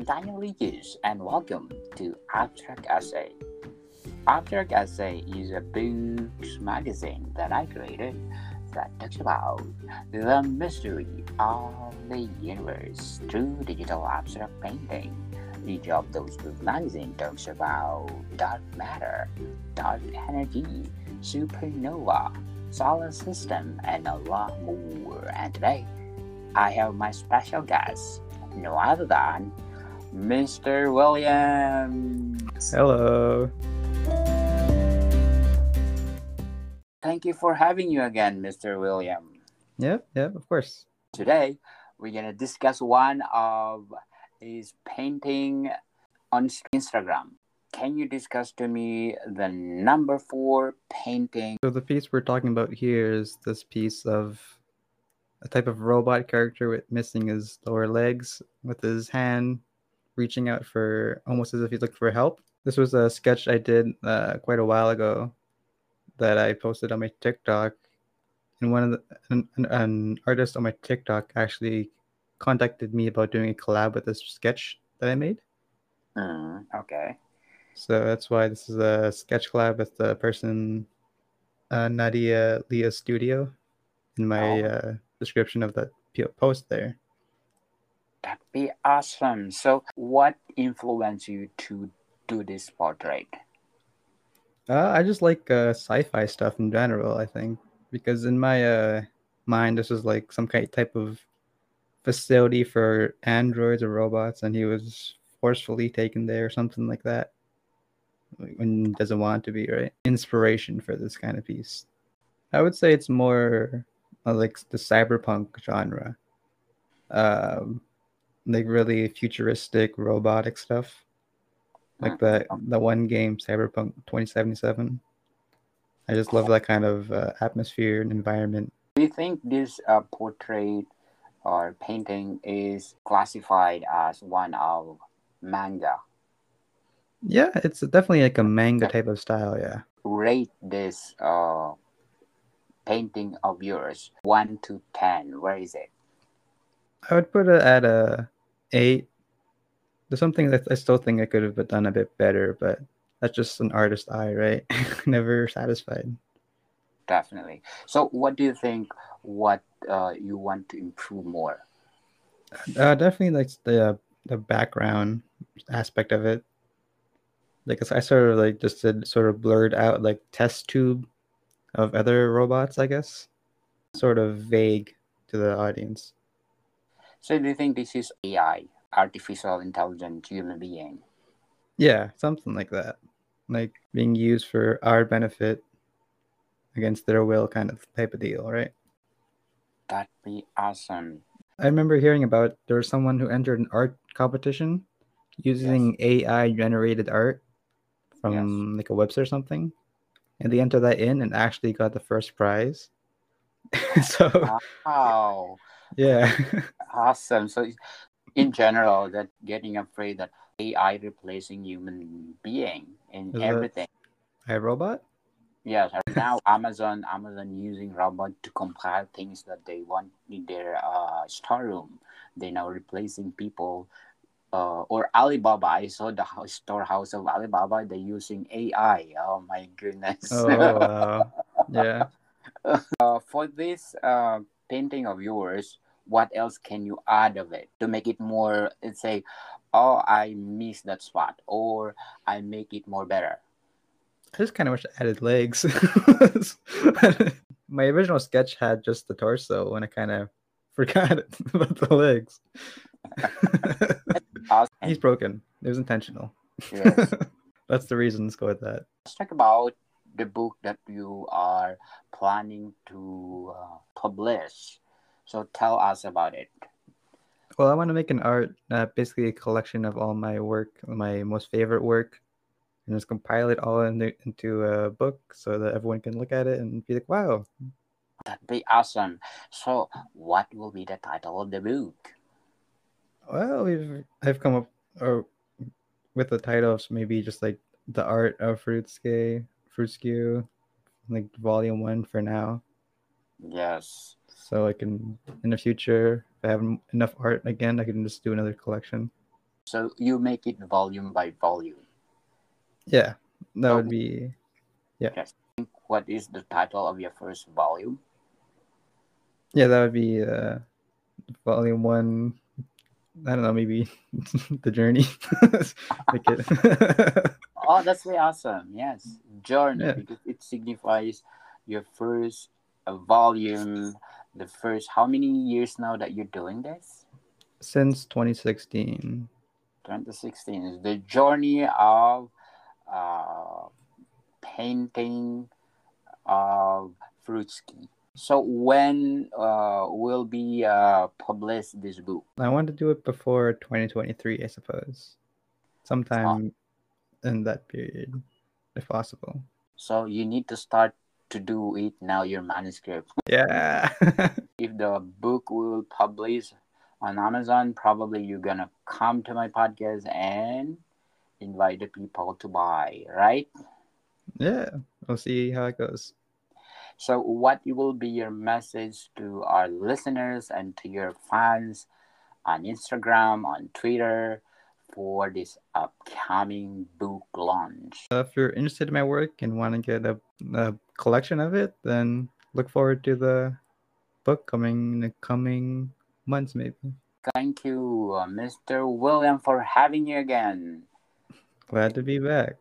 I'm Daniel Legis, and welcome to Abstract Essay. Abstract Essay is a books magazine that I created that talks about the mystery of the universe through digital abstract painting. Each of those book magazines talks about dark matter, dark energy, supernova, solar system, and a lot more. And today, I have my special guest, no other than Mr. Williams. Hello. Thank you for having you again, Mr. William. Yeah, yeah, of course. Today, we're gonna discuss one of his painting on Instagram. Can you discuss to me the number four painting? So the piece we're talking about here is this piece of a type of robot character with missing his lower legs, with his hand reaching out for almost as if he looked for help. This was a sketch I did uh, quite a while ago that I posted on my TikTok. And one of the an, an artist on my TikTok actually contacted me about doing a collab with this sketch that I made. Mm, okay. So that's why this is a sketch collab with the person uh, Nadia Leah Studio in my Oh. uh, description of that post there. That'd be awesome. So, what influenced you to do this portrait? Uh, I just like uh, sci-fi stuff in general. I think because in my uh, mind, this was like some kind of type of facility for androids or robots, and he was forcefully taken there or something like that. When he doesn't want to be, right? Inspiration for this kind of piece. I would say it's more uh, like the cyberpunk genre, um, like really futuristic robotic stuff like the the one game Cyberpunk 2077. I just love that kind of uh, atmosphere and environment. Do you think this uh, portrait or painting is classified as one of manga? Yeah, it's definitely like a manga type of style. Yeah, Rate this uh, painting of yours one to ten. Where is it? I would put it at a eight. There's something that I still think I could have done a bit better, but that's just an artist eye, right? Never satisfied. Definitely. So, what do you think? What uh, you want to improve more? Uh, definitely like the the background aspect of it. Like I sort of like just did sort of blurred out like test tube of other robots, I guess. Sort of vague to the audience. So, do you think this is AI, artificial intelligent human being? Yeah, something like that. Like being used for our benefit against their will kind of type of deal, right? That'd be awesome. I remember hearing about there was someone who entered an art competition using AI generated art from like a website or something. And they entered that in and actually got the first prize. so Wow. Yeah. Awesome. So, in general, that getting afraid that AI replacing human being in Is everything. Hi robot? Yes. Now Amazon, Amazon using robot to compile things that they want in their uh, storeroom. They now replacing people. Uh, or Alibaba. I saw the house, storehouse of Alibaba. They're using AI. Oh my goodness. Oh wow. Yeah. uh, for this uh, painting of yours, what else can you add of it to make it more, let's say, oh, I miss that spot, or I make it more better? I just kind of wish I added legs. My original sketch had just the torso, and I kind of forgot about the legs. Awesome. He's broken. It was intentional. Yes. That's the reason. Let's go with that. Let's talk about the book that you are planning to uh, publish. So tell us about it. Well, I want to make an art, uh, basically a collection of all my work, my most favorite work, and just compile it all into, into a book so that everyone can look at it and be like, wow. That'd be awesome. So, what will be the title of the book? Well, we've I've come up or with the titles maybe just like the art of Fruitscape, Fruitskew, like volume one for now. Yes. So I can in the future, if I have enough art again, I can just do another collection. So you make it volume by volume. Yeah, that Oh. would be yeah. What is the title of your first volume? yeah, that would be uh, volume one. I don't know, maybe the journey. Make it. Oh, that's very awesome. Yes, journey Yeah. because it signifies your first uh, volume. The first how many years now that you're doing this? Since 2016. 2016 is the journey of uh, painting of Fruitsky. So when uh, will be uh, published this book? I want to do it before 2023, I suppose. Sometime in that period, if possible. So you need to start to do it now. Your manuscript. Yeah. If the book will publish on Amazon, probably you're gonna come to my podcast and invite the people to buy, right? yeah. We'll see how it goes. So, what will be your message to our listeners and to your fans on Instagram, on Twitter for this upcoming book launch? Uh, if you're interested in my work and want to get a, a collection of it, then look forward to the book coming in the coming months, maybe. Thank you, uh, Mr. William, for having you again. Glad to be back.